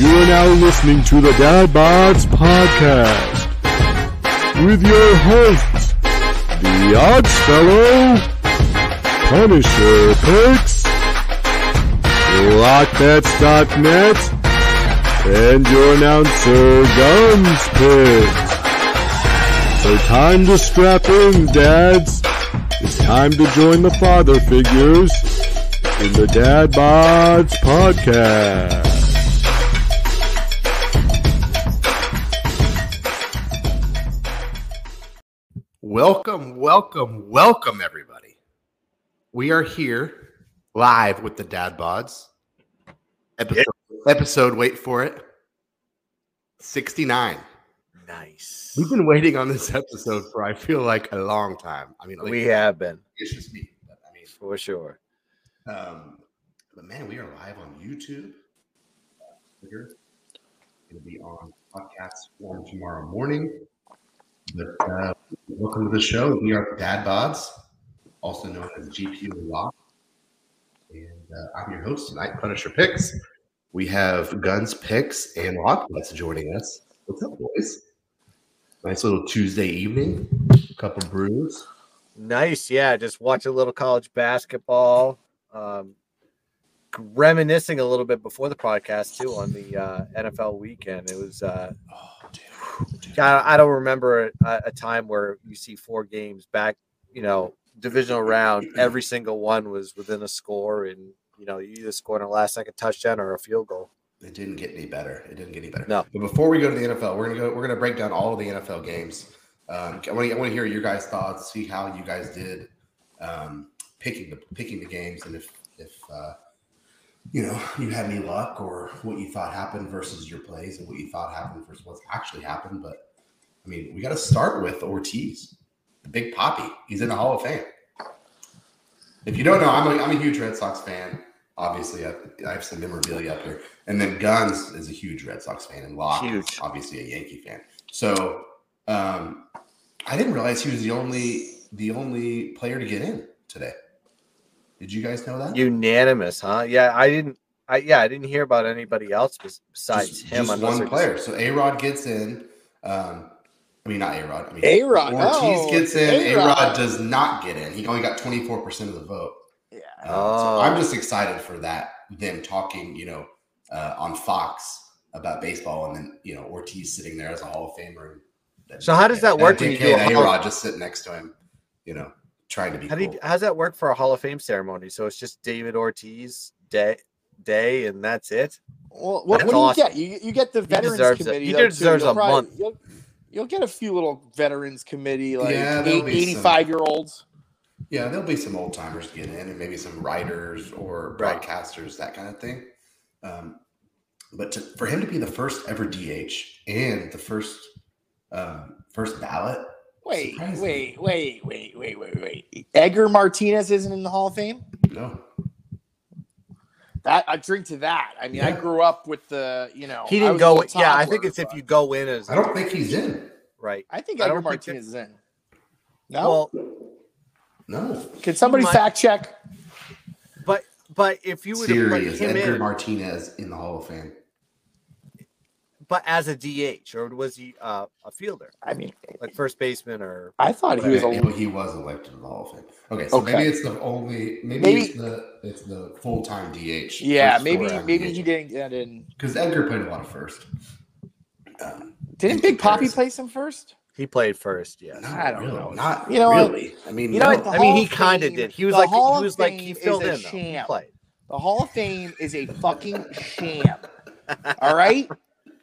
You are now listening to the Dad Bods Podcast with your hosts, the Odds Fellow, Punisher Picks, LockBets.net, and your announcer, Guns Picks. So time to strap in, dads. It's time to join the father figures in the Dad Bods Podcast. Welcome, welcome, welcome, everybody. We are here live with the Dad Bods. Episode, episode, wait for it, 69. Nice. We've been waiting on this episode for, I feel like, a long time. I mean, like, we have been it's just me. I mean, for sure. um, but man, we are live on YouTube. Twitter. Going to be on podcast form tomorrow morning. But uh, welcome to the show. We are Dad Bods, also known as GPU Lock. And uh, I'm your host tonight, Punisher Picks. We have Guns Picks and Lockbets joining us. What's up, boys? Nice little Tuesday evening. A couple brews. Nice. Yeah. Just watch a little college basketball. Um, reminiscing a little bit before the podcast too on the uh, NFL weekend. It was. Uh, Oh. I, I don't remember a, a time where you see four games back. You know, divisional round. Every single one was within a score, and you know, you either scored a last second touchdown or a field goal. It didn't get any better. It didn't get any better. No. But before we go to the NFL, we're gonna go. We're gonna break down all of the NFL games. Um, I want to. Hear your guys' thoughts. See how you guys did um, picking the picking the games, and if if uh, you know you had any luck or what you thought happened versus your plays, and what you thought happened versus what's actually happened. But I mean, we got to start with Ortiz, the Big Poppy. He's in the Hall of Fame. If you don't know, I'm a, I'm a huge Red Sox fan. Obviously, I, I have some memorabilia up here. And then Guns is a huge Red Sox fan, and Locke is Huge. obviously a Yankee fan. So um, I didn't realize he was the only the only player to get in today. Did you guys know that? Unanimous, huh? Yeah, I didn't. I yeah, I didn't hear about anybody else besides just, him. just one they're player. So A Rod gets in. Um, I mean, not A Rod. I mean, A-Rod, Ortiz no, gets in. A A-Rod. Does not get in. He only got twenty four percent of the vote. Yeah. So Oh. I'm just excited for that. Them talking, you know, uh, on Fox about baseball, and then you know Ortiz sitting there as a Hall of Famer. And So how does that work when you do a A Rod just sitting next to him, you know, trying to be How do cool. you, how's that work for a Hall of Fame ceremony? So it's just David Ortiz day day and that's it. Well, what, what do you get? You, you get the veterans deserves it. committee. He though, deserves You'll a probably- month. You'll, you'll get a few little veterans committee, like Yeah, there'll be some. 85 year olds. Yeah, there'll be some old timers get in, and maybe some writers or Right. broadcasters, that kind of thing. Um, but to, for him to be the first ever DH and the first um, first ballot, Wait, Surprising. wait, wait, wait, wait, wait, wait. Edgar Martinez isn't in the Hall of Fame. no, That I drink to that. I mean, I grew up with the, you know, He didn't was a go. Yeah, I think it's if you go in as I don't think he's in. right. I think I Edgar Martinez is in. No, Well, No, can somebody might- fact check? but but if you would have put is him Edgar in, Martinez in the Hall of Fame. But as a DH or was he uh, a fielder, I mean, like first baseman or I thought he was Okay, a he was elected to the Hall of Fame. Okay, so Okay. maybe it's the only maybe, Maybe- it's the it's the full time DH. yeah. Maybe maybe he did didn't get in. because Edgar played a lot of first. Um, Didn't Big Poppy play some first? he played first? Yes. Not I don't really, know. Not You know really. I mean, You know no. I mean, he kind of did. He was like Hall he of was like he filled in a. He played. The Hall of Fame is a fucking sham. All right?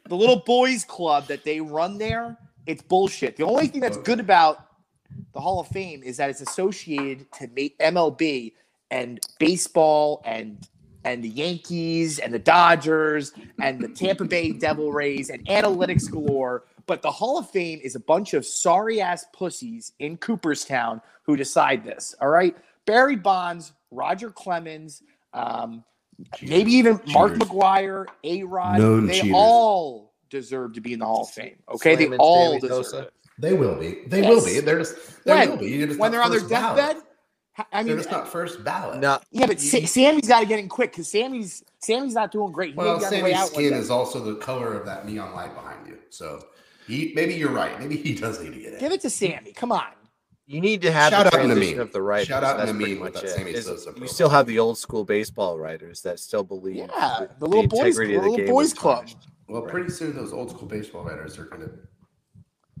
The little boys club that they run there, it's bullshit. The only thing that's good about the Hall of Fame is that it's associated to MLB and baseball and and the Yankees and the Dodgers and the Tampa Bay Devil Rays and analytics galore. But the Hall of Fame is a bunch of sorry ass pussies in Cooperstown who decide this. All right. Barry Bonds, Roger Clemens, um, maybe even Mark Cheaters. McGwire, A Rod. Known they cheaters. all deserve to be in the Hall of Fame. Okay. they all Sammy deserve Sosa. it. They will be. They Yes. will be. They're just they When? will be. Just When they're on their first ballot. deathbed, I They're mean, just not first ballot. No, yeah, but Sa- You- Sammy's got to get in quick because Sammy's Sammy's not doing great. He Well, be on the way Sammy's skin is also the color of that neon light behind you. So he maybe you're right. Maybe he does need to get in. Give it to Sammy. Come on. You need to have Shout the out to transition of the writers. Shout out That's Namin pretty with much that it. Sammy Is- Sosa You still have the old school baseball writers that still believe Yeah, that the little boys, integrity the of the little game boys club. tarnished. Well, pretty soon those old school baseball writers are going to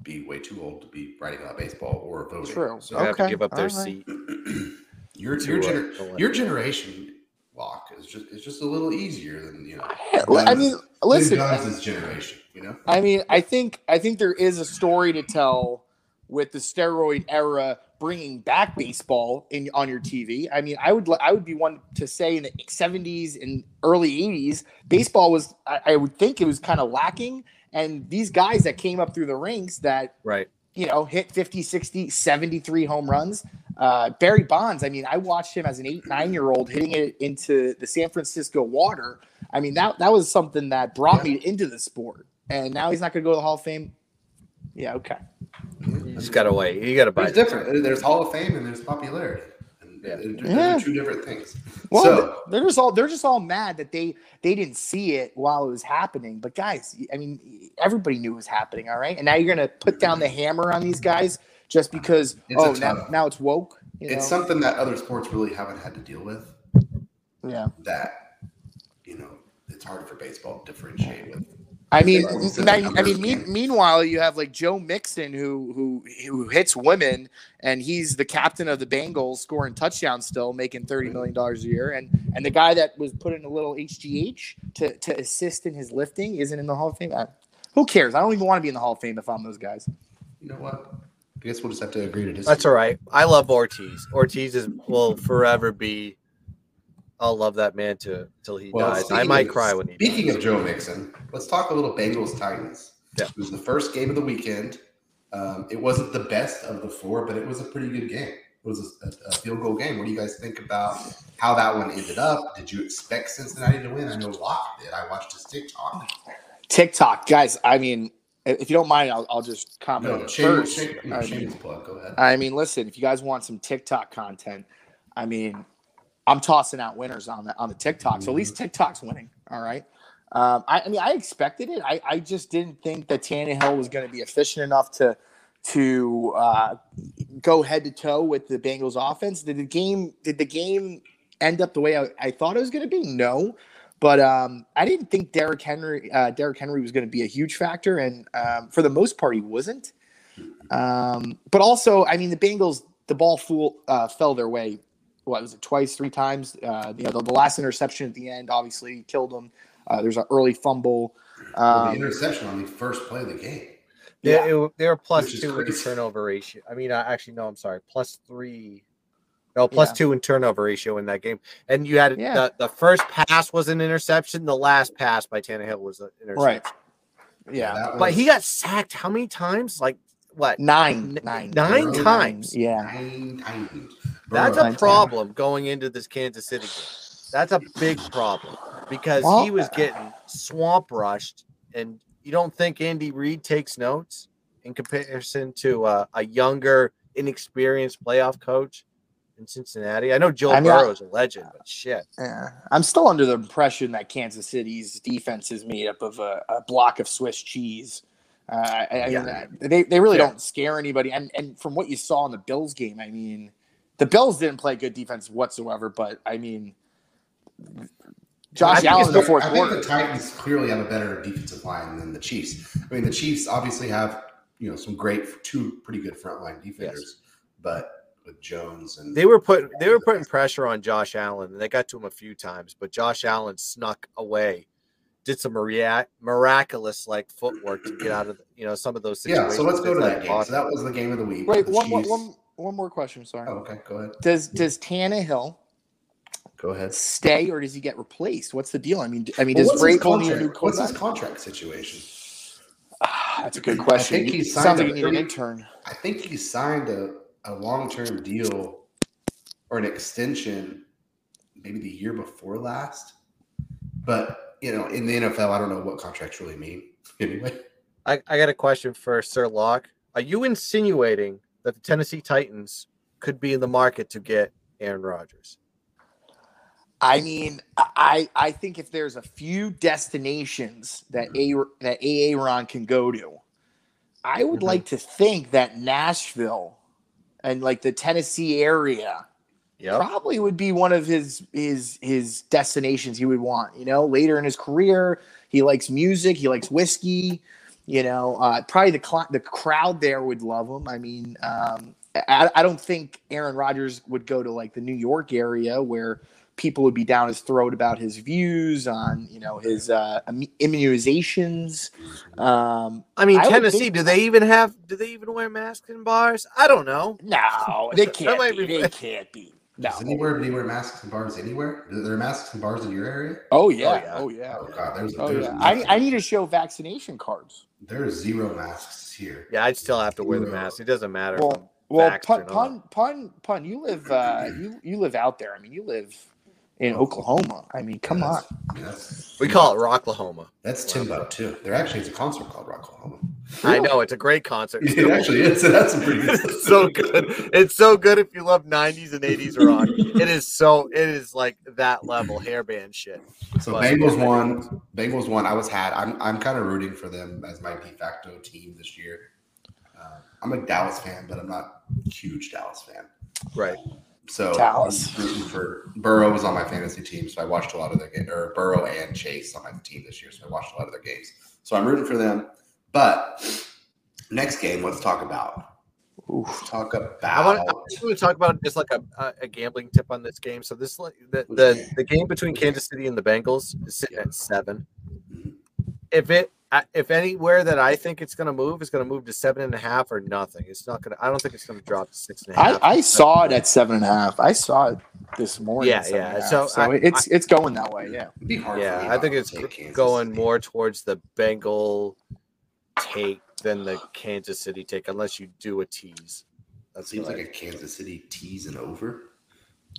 be way too old to be writing about baseball or voting. True. So They have to Okay, give up their all right. seat. your your, uh, gener- your generation walk is just it's just a little easier than you know. Yeah, I mean, listen. than Guns' generation. You know. I mean, I think I think there is a story to tell with the steroid era bringing back baseball in on your TV. I mean, I would I would be one to say in the 70s and early 80s, baseball was I, I would think it was kind of lacking and these guys that came up through the ranks that Right. you know, hit 50, 60, 73 home runs. Uh, Barry Bonds, I mean, I watched him as an eight, nine year old hitting it into the San Francisco water. I mean, that, that was something that brought me into the sport. And now he's not going to go to the Hall of Fame. Yeah, okay. You just gotta wait. You gotta buy. There's different. There's Hall of Fame and there's popularity. And Yeah. they're, they're Yeah. two different things. Well, so they're just all they're just all mad that they they didn't see it while it was happening. But guys, I mean, everybody knew it was happening. All right, and now you're going to put down the hammer on these guys just because oh now, now it's woke. You know? it's something that other sports really haven't had to deal with. yeah. That you know, it's hard for baseball to differentiate with. I mean, Like I, I mean, mean, meanwhile, you have like Joe Mixon who who who hits women, and he's the captain of the Bengals, scoring touchdowns still, making thirty million dollars a year, and and the guy that was put in a little HGH to to assist in his lifting isn't in the Hall of Fame. I, who cares? I don't even want to be in the Hall of Fame if I'm those guys. You know what? I guess we'll just have to agree to disagree. That's all right. I love Ortiz. Ortiz is will forever be. I'll love that man to till he Well, dies. I might of- cry when he. Speaking dies. of Joe Mixon, let's talk a little Bengals Titans. Yeah. It was the first game of the weekend. Um, it wasn't the best of the four, but it was a pretty good game. It was a, a field goal game. What do you guys think about how that one ended up? Did you expect Cincinnati to win? I know Locke did. I watched his TikTok. TikTok, guys. I mean, if you don't mind, I'll, I'll just comment on No, it first. shame, no, I mean, plug. Go ahead. I mean, listen, if you guys want some TikTok content, I mean, I'm tossing out winners on the on the TikTok. So at least TikTok's winning. All right. Um, I, I mean, I expected it. I, I just didn't think that Tannehill was going to be efficient enough to to uh, go head to toe with the Bengals offense. Did the game did the game end up the way I, I thought it was going to be? No. But um, I didn't think Derrick Henry uh, Derrick Henry was going to be a huge factor, and um, for the most part, he wasn't. Um, but also, I mean, the Bengals, the ball fool, uh, fell their way. What was it, twice, three times? Uh, you know, the, the last interception at the end obviously killed them. Uh, there's an early fumble. Well, the Um, interception on the first play of the game. Yeah, yeah. it, they were plus Which two in turnover ratio. I mean, uh, actually, no, I'm sorry, plus three. No, plus Yeah. two in turnover ratio in that game. And you had Yeah. the, the first pass was an interception. The last pass by Tannehill was an interception. Right. yeah, That But was he got sacked how many times? Like what? nine, N- nine, nine Nine. times. Yeah, nine times. That's a problem going into this Kansas City game. That's a big problem because Well- he was getting swamp rushed, and you don't think Andy Reid takes notes in comparison to uh, a younger, inexperienced playoff coach in Cincinnati. I know Joe I mean, I- Burrow is a legend, but shit. yeah. I'm still under the impression that Kansas City's defense is made up of a, a block of Swiss cheese. Uh, I, I mean, they, they really Yeah. don't scare anybody. And and from what you saw in the Bills game, I mean, the Bills didn't play good defense whatsoever. But I mean, Josh think Allen in the I fourth think the Titans clearly have a better defensive line than the Chiefs. I mean, the Chiefs obviously have you know some great, two pretty good frontline defenders, but with Jones and They were put they were putting pressure on Josh Allen, and they got to him a few times, but Josh Allen snuck away, did some mirac- miraculous like footwork to get out of you know some of those situations. yeah. So let's go to that the game. pocket. So that was the game of the week. Wait, The one more, Chiefs- one, one more question. Sorry. Oh, okay, go ahead. Does does Tannehill Go ahead. stay or does he get replaced? What's the deal? I mean, I mean, Well, does what's, his Vrabel need a new contract? what's his contract situation? Ah, that's a good question. think he He signed sounds a like you need an intern. I think he signed a, a long term deal or an extension maybe the year before last. But, you know, in the NFL, I don't know what contracts really mean anyway. I, I got a question for Sir Locke. Are you insinuating that the Tennessee Titans could be in the market to get Aaron Rodgers? I mean, I I think if there's a few destinations that a that Aaron can go to, I would Mhm. like to think that Nashville and like the Tennessee area Yep. probably would be one of his his his destinations he would want. You know, later in his career, he likes music, he likes whiskey. You know, uh, probably the cl- the crowd there would love him. I mean, um, I, I don't think Aaron Rodgers would go to like the New York area where people would be down his throat about his views on you know his uh, immunizations. Um, I mean, I Tennessee. think- do they even have? Do they even wear masks in bars? I don't know. no, they can't be. They can't be. No. Is anywhere anywhere masks and bars anywhere? Are there masks and bars in your area? Oh yeah. yeah. Oh yeah. Oh god, there's Oh there's yeah. I. I need to show vaccination cards. there's zero masks here. Yeah, I'd still have to wear the mask. It doesn't matter. Well, well, pun, pun, pun, pun. You live, uh, you you live out there. I mean, you live in Oklahoma. I mean, come on. That's- I mean, that's, we call it Rocklahoma. That's Timbuktu. There actually is a concert called Rocklahoma. I know it's a great concert. It's It actually is. That's a pretty good. it's so good. It's so good if you love 90s and 80s rock. It is so it is like that level hairband shit. So But- Bengals won. Bengals won. I was had. I'm I'm kind of rooting for them as my de facto team this year. Uh, I'm a Dallas fan, but I'm not a huge Dallas fan. Right. So Dallas. Rooting for Burrow was on my fantasy team, so I watched a lot of their game, Or Burrow and Chase on my team this year, so I watched a lot of their games. So I'm rooting for them. But next game, let's talk about. Oof. Talk I about. want, I want to talk about just like a, a, a gambling tip on this game. So this like the, the the game between Kansas City and the Bengals is sitting at seven. Mhm. If it if anywhere that I think it's going to move, it's going to move to seven and a half or nothing. It's not going to. I don't think it's going to drop to six and a half. I, I saw it at seven and a half. I saw it this morning. Yeah, yeah. and a half. So So, I- it's it's going that way. Yeah. It'd be hard. for yeah, me I think it's going more towards the Bengal take than the Kansas City take, unless you do a tease. That seems like I- a Kansas City tease and over,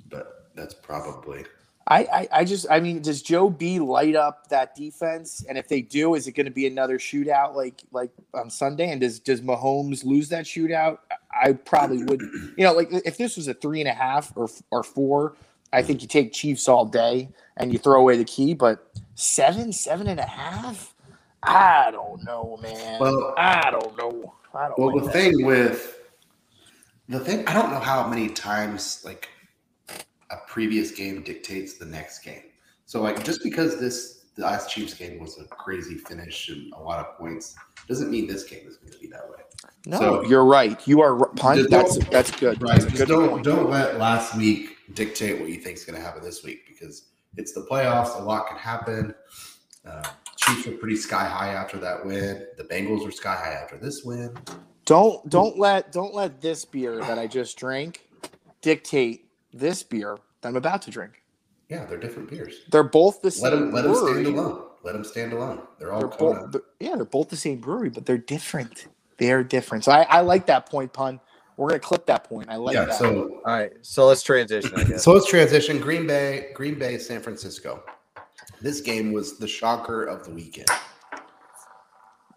but that's probably. I, I I just I mean, does Joe B light up that defense? And if they do, is it going to be another shootout like like on Sunday? And does does Mahomes lose that shootout? I probably would. You know, like if this was a three and a half or or four, I think you take Chiefs all day and you throw away the key. But seven, seven and a half, I don't know, man. Well- I don't know. I don't. Well, like the thing with the thing, I don't know how many times like a previous game dictates the next game. So, like, just because this the last Chiefs game was a crazy finish and a lot of points, doesn't mean this game is going to be that way. no, so- you're right. You are r- punt. Just That's that's good. Right. That's Just good don't point. don't let last week dictate what you think is going to happen this week because it's the playoffs. A lot can happen. Uh, Chiefs were pretty sky high after that win. The Bengals were sky high after this win. Don't don't let don't let this beer that I just drank dictate this beer that I'm about to drink. Yeah, they're different beers. They're both the same. Let them let them stand alone. Let them stand alone. They're all They're both, they're- yeah, they're both the same brewery, but they're different. They're different. So I, I like that point, pun. We're gonna clip that point. I like yeah. that. So All right, so let's transition. I guess. so let's transition. Green Bay, Green Bay, San Francisco. This game was the shocker of the weekend.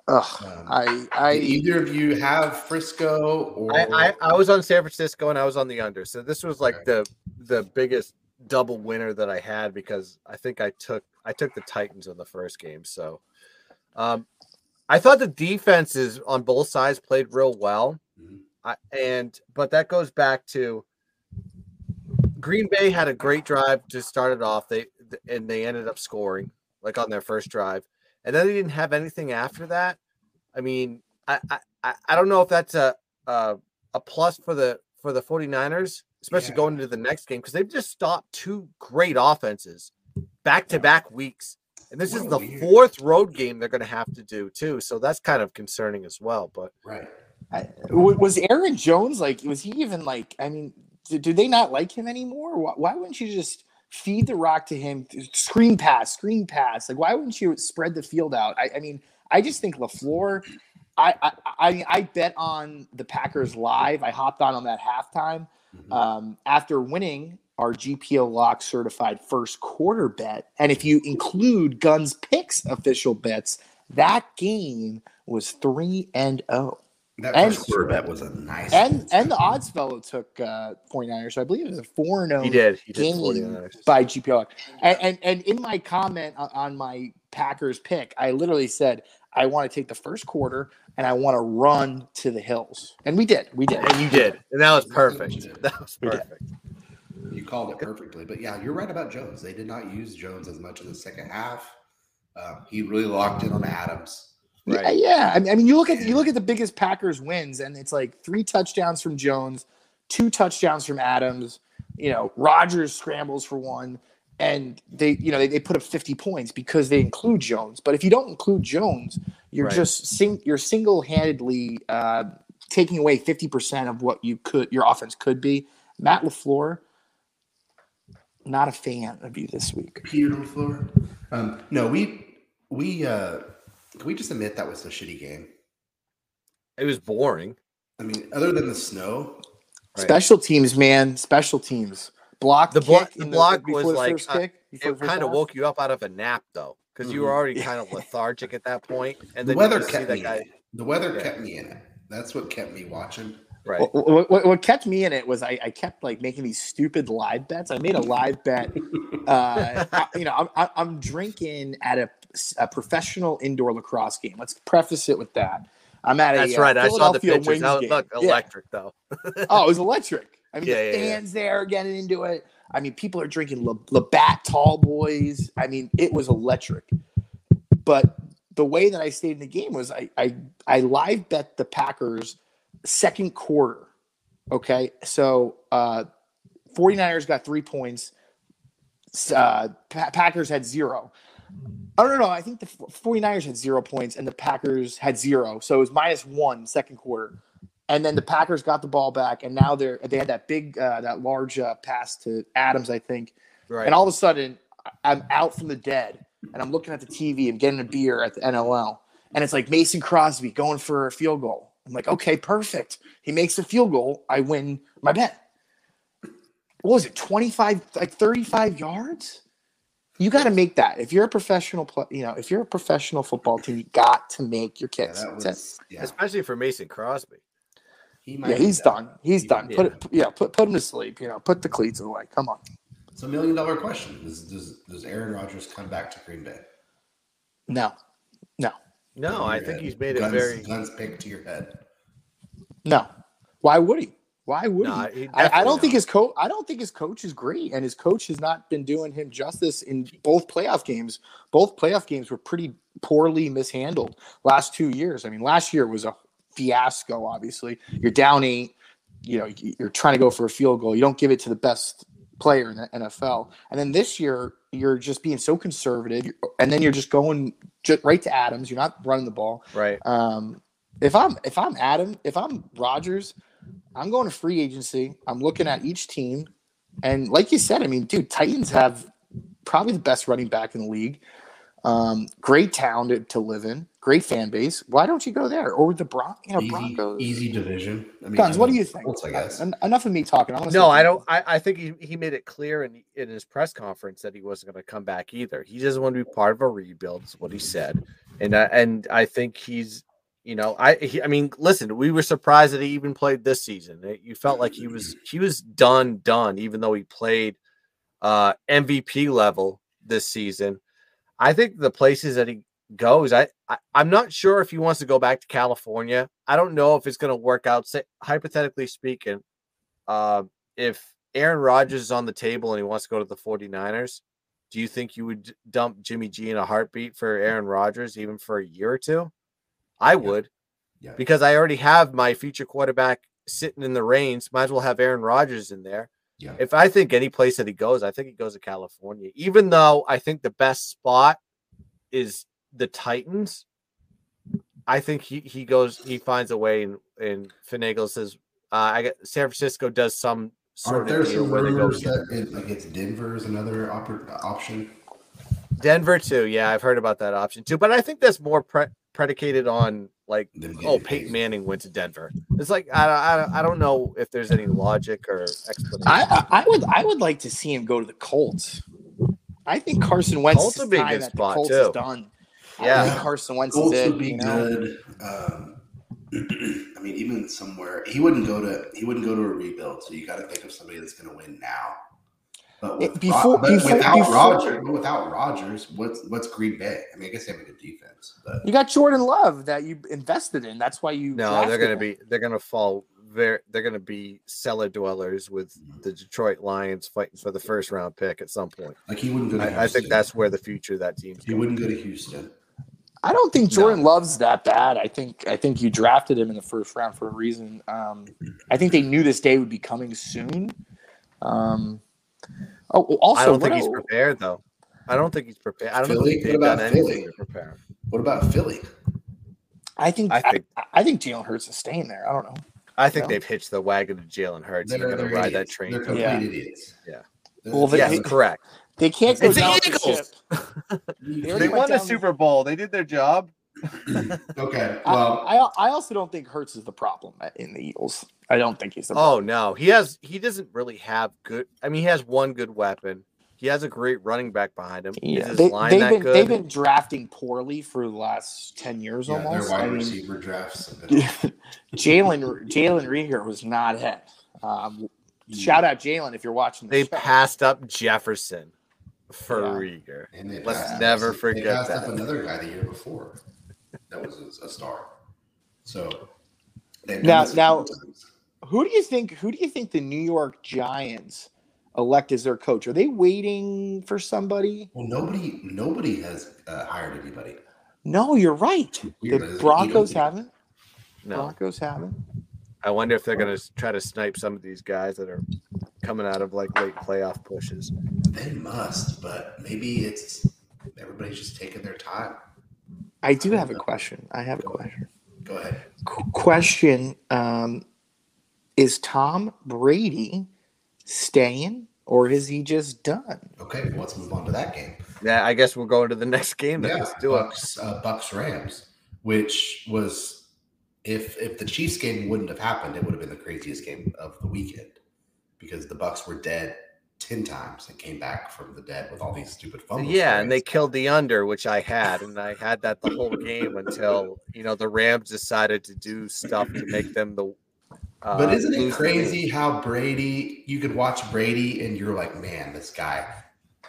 Ugh, Um, I I either of you have Frisco or I, I, I was on San Francisco and I was on the under. So this was like the the biggest double winner that I had because I think I took I took the Titans in the first game. So um I thought the defenses on both sides played real well. Mhm. I, and but that goes back to Green Bay had a great drive to start it off. They and they ended up scoring like on their first drive, and then they didn't have anything after that. I mean, I I, I- don't know if that's a, a a plus for the for the 49ers, especially Yeah. going into the next game because they've just stopped two great offenses back to back weeks. And this is the weird. fourth road game they're going to have to do too, so that's kind of concerning as well. But right. I, was Aaron Jones like? Was he even like? I mean, do, do they not like him anymore? Why, why wouldn't you just feed the rock to him? Screen pass, screen pass. Like, why wouldn't you spread the field out? I, I mean, I just think LaFleur. I, I I I bet on the Packers live. I hopped on on that halftime Mhm. um, after winning our GPO lock certified first quarter bet, and if you include Guns picks official bets, that game was three and oh. zero. That And- first quarter bet was a nice And one. and the odds fellow took uh 49ers. So I believe it was a 4 0 He did. He did. game 49ers. by GPL. And, and and in my comment on, on my Packers pick, I literally said I want to take the first quarter and I want to run to the hills. And we did. We did. And you did. And that was perfect. That was perfect. You called it perfectly. But yeah, you're right about Jones. They did not use Jones as much in the second half. Um, he really locked in on Adams. Yeah, Right. yeah. I mean, I mean, you look at you look at the biggest Packers wins, and it's like three touchdowns from Jones, two touchdowns from Adams. You know, Rodgers scrambles for one, and they, you know, they, they put up fifty points because they include Jones. But if you don't include Jones, you're Right. just sing, you're single handedly uh, taking away fifty percent of what you could your offense could be. Matt LaFleur, not a fan of you this week. Peter LaFleur. Um, no, we we uh can we just admit that was a shitty game? It was boring. I mean, other than the snow, Right. Special teams, man. Special teams. Block The block- the block before was like, first uh, kick, It kind of woke you up out of a nap though, because you were Mhm. already kind of lethargic at that point. point, and the weather you just see kept that me. guy. in it. The weather Yeah. kept me in it. That's what kept me watching. Right. What, what- what- what kept me in it was I, I kept like making these stupid live bets. I made a live bet. Uh, I- you know, I'm, I'm- I'm drinking at a, a professional indoor lacrosse game. Let's preface it with that. I'm at a That's uh, right. I saw the pictures. Wings That looked Yeah. electric though. Oh, it was electric. I mean, Yeah, the yeah, yeah. fans there getting into it. I mean, people are drinking La- Labatt Tall Boys. I mean, it was electric. But the way that I stayed in the game was I I, I live bet the Packers second quarter. Okay. So uh 49ers got three points. Uh, Pa- Packers had zero. Oh, no, no. I think the 49ers had zero points and the Packers had zero. So it was minus one second quarter. And then the Packers got the ball back, and now they're they had that big, uh, that large uh, pass to Adams, I think. Right. And all of a sudden, I- I'm out from the dead, and I'm looking at the TV. I'm getting a beer at the NLL, and it's like Mason Crosby going for a field goal. I'm like, okay, perfect. He makes a field goal. I win my bet. What was it? 25, like 35 yards? You got to make that. If you're a professional, pl- you know, if you're a professional football team, you got to make your Yeah, kicks. that was yeah. Especially for Mason Crosby. He might Yeah, he's done. done. He's He- done. yeah. Put it, yeah, put put him to sleep. You know, put the cleats away. Come on. It's a million dollar question. Does, does does Aaron Rodgers come back to Green Bay? No, no, No, I your think he's made it very. guns picked to your head. no. Why would he? Why would No, he? he I, I don't think his coach. I don't think his coach is great, and his coach has not been doing him justice in both playoff games. Both playoff games were pretty poorly mishandled last two years. I mean, last year was a fiasco. Obviously, you're down eight. You know, you're trying to go for a field goal. You don't give it to the best player in the NFL, and then this year you're just being so conservative, and then you're just going right to Adams. You're not running the ball. Right. Um, if I'm if I'm Adam, if I'm Rodgers, I'm going to free agency. I'm looking at each team, and like you said, I mean, dude, Titans have probably the best running back in the league. Um, great town to, to live in, great fan base. Why don't you go there or the Bron- you know, Easy, Broncos? easy division. I mean, Guns, what do you Colts, think? I guess. En- enough of me talking. I wanna No, see- I don't. I, I think he, he made it clear in in his press conference that he wasn't going to come back either. He doesn't want to be part of a rebuild. Is what he said, and uh, and I think he's. You know, I he, I mean, listen, we were surprised that he even played this season. It- You felt like he was he was done, done, even though he played uh MVP level this season. I think the places that he goes, I, I I'm not sure if he wants to go back to California. I don't know if it's going to work out. Say, hypothetically speaking, uh, if Aaron Rodgers is on the table and he wants to go to the 49ers, do you think you would dump Jimmy G in a heartbeat for Aaron Rodgers even for a year or two? I would Yeah. because I already have my future quarterback sitting in the reins. Might as well have Aaron Rodgers in there. Yeah. If I think any place that he goes, I think he goes to California. Even though I think the best spot is the Titans, I think he he goes he finds a way and and finagles says uh, I get San Francisco does some Aren't sort there of deal some where they go rumors that it, like it's Denver is another oppor- option? Denver too. Yeah, I've heard about that option too, but I think that's more pre- predicated on like oh Peyton. Manning went to Denver. It's like I I, I don't know if there's any logic or explanation. I, I I would I would like to see him go to the Colts. I think Carson Wentz Colts is would be a time good at the spot, Colts too. is done. I Yeah. think Carson Wentz Colts is would be you know? good. Um, I mean, even somewhere he wouldn't go to he wouldn't go to a rebuild. So you got to think of somebody that's going to win now. But, with before- but before- without before- Rodgers, without Rodgers, what's what's Green Bay? I mean, I guess they have a good defense, but You got Jordan Love that you invested in. That's why you. No, they're gonna be they're gonna fall very they're gonna be cellar dwellers with the Detroit Lions fighting for the first round pick at some point. like he wouldn't go to. I, I think that's where the future of that team's he going. wouldn't go to Houston. I don't think No. Jordan Love's that bad. I think I think you drafted him in the first round for a reason. Um, I think they knew this day would be coming soon. Um, oh, also, I don't think he's el- prepared though. I don't think he's prepared. I don't Philly? think What they've done about anything Philly? to prepare. What about Philly? I think I I think- think I, think Jalen Hurts is staying there. I don't know. I think No. they've hitched the wagon to Jalen Hurts. and They're, They're they're gonna ride that train. They're complete Yeah. idiots. Yeah. Well, they- Yes, correct. They can't go It's the down the Eagles. ship. You They can't- already went down the- Bowl. They did their job. okay, I, well, I I also don't think Hurts is the problem in the Eagles. I don't think he's the Problem. Oh no, he has. He doesn't really have good. I mean, he has one good weapon. He has a great running back behind him. Is Yeah, his they, line have that been good? they've been drafting poorly for the last ten years yeah, their almost. wide I mean, receiver drafts. have been awful. Jalen Jalen Reagor was not it. Um, shout out Jalen if you're watching. they show. passed up Jefferson for Yeah. Reagor. And they Let's passed- never they forget passed that. up another guy the year before. That was a, a star. So Now- now- Who do you think? Who do you think the New York Giants elect as their coach? Are they waiting for somebody? well, nobody nobody has uh, hired anybody. No, you're right. The? Broncos haven't. No, Broncos haven't. I wonder if they're gonna try to snipe some of these guys that are coming out of like late playoff pushes. They must, but maybe it's everybody's just taking their time. I do have a question. I have a question. Go ahead. Qu- question um, Is Tom Brady staying or is he just done? Okay, well, let's move on to that game. Yeah, I guess we'll go into the next game. Yeah, Let's do it. Bucks, uh, Bucks Rams, which was if if the Chiefs game wouldn't have happened, it would have been the craziest game of the weekend because the Bucks were dead ten times and came back from the dead with all these stupid fumbles. Yeah, and they killed the under, which I had, and I had that the whole game until you know the Rams decided to do stuff to make them the. Uh, But isn't it lose the game. crazy how Brady? You could watch Brady and you're like, man, this guy,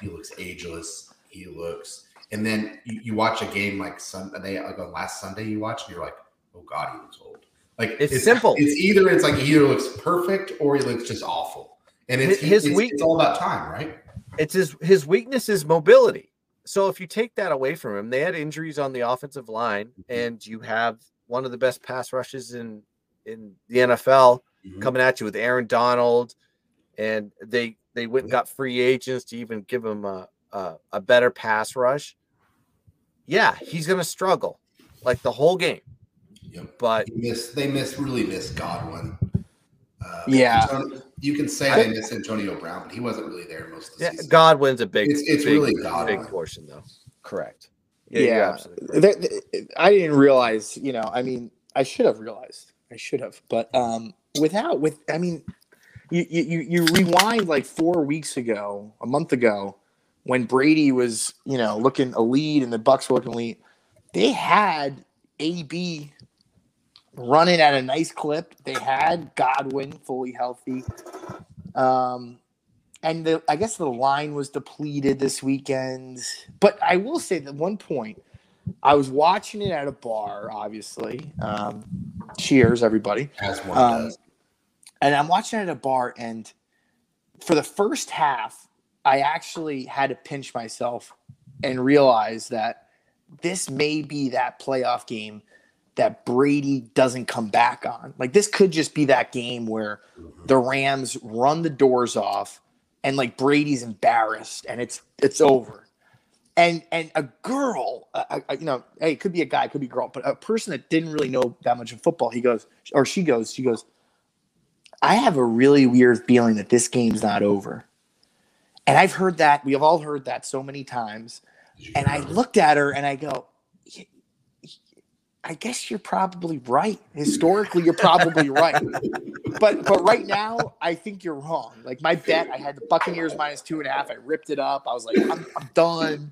he looks ageless. He looks, and then you, you watch a game like Sunday, like on last Sunday, you watch and you're like, oh god, he looks old. Like It's simple. It's either it's like he either looks perfect or he looks just awful, and it's His- it's, weak- it's all about time, right? It's his his weakness is mobility. So if you take that away from him, they had injuries on the offensive line, and you have one of the best pass rushes in in the NFL Mhm. coming at you with Aaron Donald, and they they went and got free agents to even give him a a, a better pass rush. Yeah, he's gonna struggle like the whole game, Yep. but They miss they miss really miss Godwin. Uh, Yeah. Antonio- you can say they miss Antonio Brown, but he wasn't really there most of the yeah, season. Godwin's a big It's- it's big, really big portion though. Correct. Yeah, you're absolutely right. Th- th- I didn't realize, you know, I mean, I should have realized. I should have. But um without with I mean, you you you you rewind like 4 weeks ago, a month ago when Brady was, you know, looking a lead and the Bucks were looking elite. They had AB running at a nice clip. They had Godwin fully healthy. Um and the, I guess the line was depleted this weekend. But I will say that one point, I was watching it at a bar, obviously. Um, cheers, everybody. Um, and I'm watching it at a bar, and for the first half, I actually had to pinch myself and realize that this may be that playoff game that Brady doesn't come back on. Like this could just be that game where the Rams run the doors off and like Brady's embarrassed and it's it's over. And and a girl, uh, uh, you know, hey, it could be a guy, it could be a girl, but a person that didn't really know that much of football, he goes, or she goes, she goes, I have a really weird feeling that this game's not over. And I've heard that, we have all heard that so many times. And I looked at her and I go, "Y- y- I guess you're probably right. Historically, you're probably right. But but right now, I think you're wrong. Like my bet, I had the Buccaneers minus two and a half. I ripped it up. I was like, I'm, I'm done.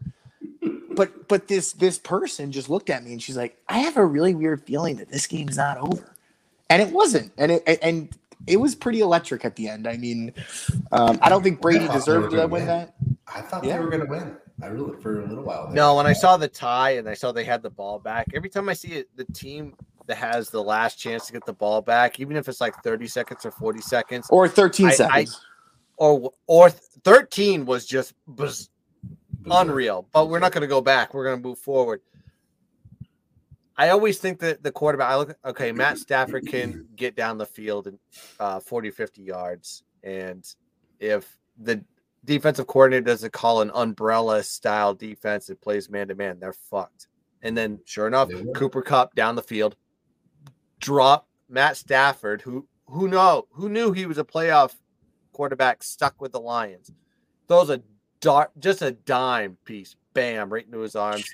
but but this this person just looked at me and she's like, I have a really weird feeling that this game's not over, and it wasn't, and it and it was pretty electric at the end. I mean, um, I don't think Brady I deserved to win win. that. I thought Yeah. they were going to win. I really for a little while. There. No, when I saw the tie and I saw they had the ball back, every time I see it, the team that has the last chance to get the ball back, even if it's like 30 seconds or 40 seconds, Or 13 I- I- seconds. or or 13 was just was Bizarre. unreal. But we're not going to go back. We're going to move forward. I always think that the quarterback, I look, okay, Matt Stafford can get down the field in uh, 40, 50 yards. And if the defensive coordinator doesn't call an umbrella style defense that plays man to man, they're fucked. And then, sure enough. Cooper Kupp down the field, drop Matt Stafford, who who know who knew he was a playoff quarterback stuck with the Lions. Throws a dart, just a dime piece, bam, right into his arms.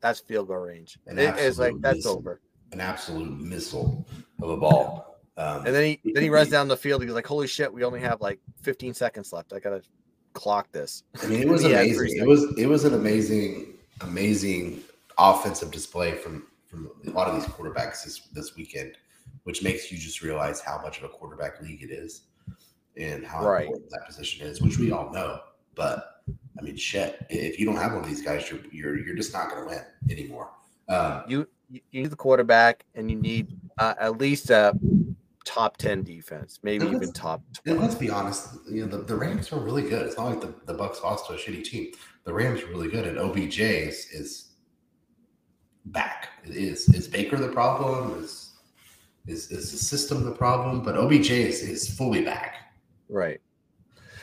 That's field goal range. An It is like that's missile. over. an absolute missile of a ball. Um, And then he then he runs down the field. He's like, "Holy shit, we only have like 15 seconds left. I gotta clock this." I mean, it was amazing. It was it was an amazing, amazing offensive display from from a lot of these quarterbacks this this weekend, which makes you just realize how much of a quarterback league it is, and how Right. important that position is, which we all know. But I mean, shit, if you don't have one of these guys, you're you're you're just not going to win anymore. Um, You you you need the quarterback, and you need uh, at least a top 10 defense, maybe And even top And let's be honest, you know, the, the Rams are really good. It's not like the, the Bucks lost to a shitty team. The Rams are really good, and OBJ is, is back. Is is Baker the problem? Is is is the system the problem? But OBJ is, is fully back. Right.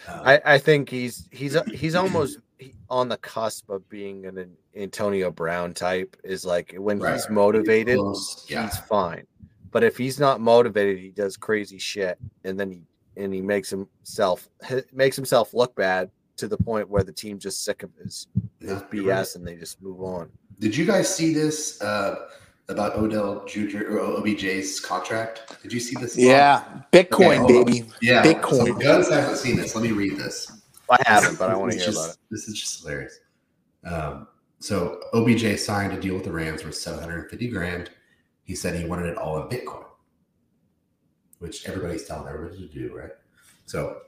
Um, I, I think he's he's he's almost on the cusp of being an Antonio Brown type. Is like when Right. he's motivated, close, yeah. he's fine. But if he's not motivated, he does crazy shit, and then he and he makes himself he makes himself look bad to the point where the team just sick of his his Yeah, you're BS right. and they just move on. Did you guys see this uh, about Odell Jr. or OBJ's contract? Did you see this? Yeah, Bitcoin, hold on. baby. yeah. Bitcoin. So Guns haven't seen this. Let me read this. I haven't, but I want to This hear is about just- it. This is just hilarious. Um, so OBJ signed a deal with the Rams for 750 grand. He said he wanted it all in Bitcoin, which everybody's telling everybody to do, right? So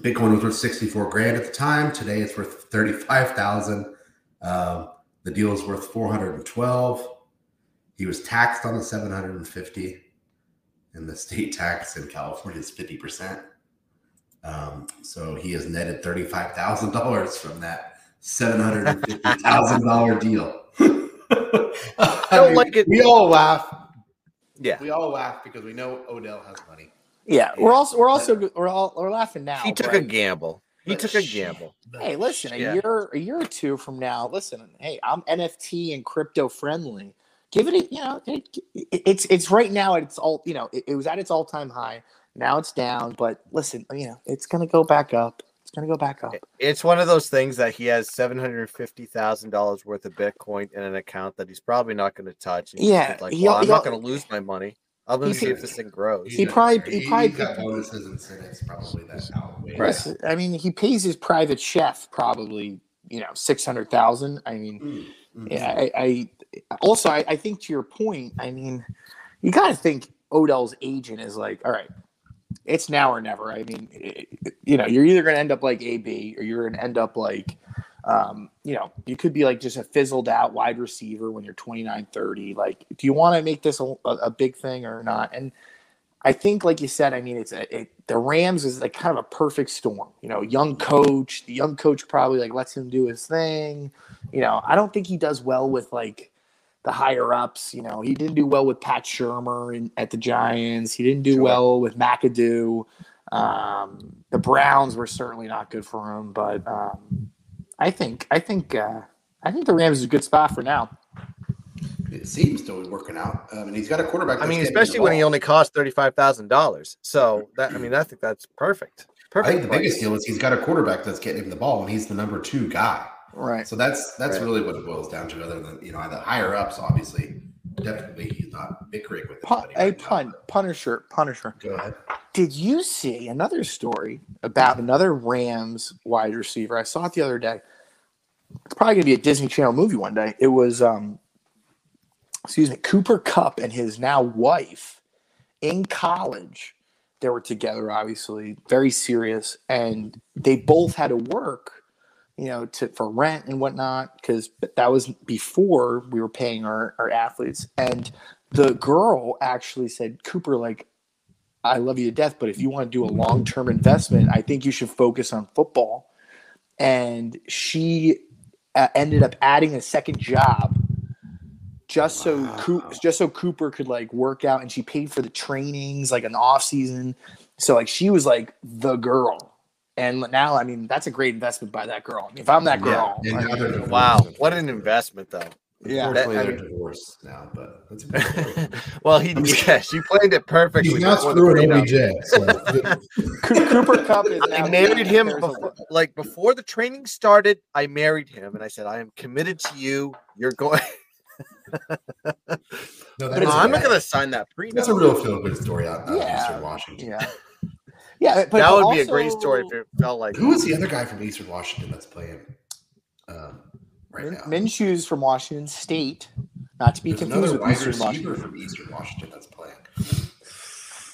Bitcoin was worth 64 grand at the time. Today it's worth 35,000. Um, the deal is worth 412. He was taxed on the 750, and the state tax in California is 50%. Um, so he has netted thirty-five thousand dollars from that seven hundred and fifty thousand dollar deal. I don't like it- We all laugh. Yeah, We all laugh because we know Odell has money. Yeah, we're also we're also we're all we're laughing now. he took but- a gamble. He But took a gamble. Hey, listen, a Yeah. year a year or two from now, listen, hey, I'm NFT and crypto friendly. Give it a you know, it, it- it's it's right now at its all you know, it, it was at its all time high. Now it's down, but listen, you know, it's gonna go back up. It's gonna go back up. It's one of those things that he has seven hundred fifty thousand dollars worth of Bitcoin in an account that he's probably not going to touch. And Yeah, like, well, I'm not going to lose my money. I'm going to see if this thing grows. He probably- he probably- he's got bonuses and incentives probably that outweigh. Right. I mean, he pays his private chef probably, you know, six hundred thousand. I mean, Mm, mm. Yeah, I, I also I, I think to your point, I mean, you got to think Odell's agent is like, all right, it's now or never. I mean, it- you know, you're either going to end up like AB or you're going to end up like, um, you know, you could be like just a fizzled out wide receiver when you're 29, 30. Like, do you want to make this a, a big thing or not? And I think, like you said, I mean, it's a, it, the Rams is like kind of a perfect storm. You know, young coach. The young coach probably like lets him do his thing. You know, I don't think he does well with like the higher ups. You know, he didn't do well with Pat Shurmur in, at the Giants. He didn't do Sure. well with McAdoo. Um, the Browns were certainly not good for him, but um, I think I think uh, I think the Rams is a good spot for now. It seems to be working out. Um, and he's got a quarterback. I mean, especially when he only costs thirty five thousand dollars. So that I mean, I think that's perfect. Perfect. I Perfect. think the biggest deal is he's got a quarterback that's getting him the ball, and he's the number two guy. Right. So that's that's Right. really what it boils down to. Other than you know the higher ups, obviously, definitely he's not bickering with Pun, anybody. right now. pun, Punisher, Punisher. Go ahead. Did you see another story about another Rams wide receiver? I saw it the other day. it's probably gonna be a Disney Channel movie one day. It was um excuse me, Cooper Kupp and his now wife in college. They were together, obviously, very serious, and they both had to work, you know, to for rent and whatnot, because that was before we were paying our, our athletes. And the girl actually said, Cooper, like, I love you to death, but if you want to do a long term investment, I think you should focus on football. And she uh, ended up adding a second job just so Coo- just so Cooper could like work out, and she paid for the trainings like an off season. So like she was like the girl, and now I mean that's a great investment by that girl. If I'm that girl, Yeah, I mean, now they're divorced. Wow, what an investment, though. yeah, Unfortunately, That- they're mean- divorced now, but that's a good story. well, he yeah, she played it perfectly. He's not screwing prenup. OBJ. So Cooper Kupp is. I married him before, like before the training started. I married him, and I said, "I am committed to you. You're going." no, that's, I'm not going to sign that prenup. that's a real feel good story out, out of Yeah. Eastern Washington. Yeah, yeah, but that would also, be a great story if it felt like. Who is the other guy from Eastern Washington that's playing um, right Min- now? Minshew's from Washington State, not to be There's confused with wide Eastern receiver Washington. from Eastern Washington that's playing.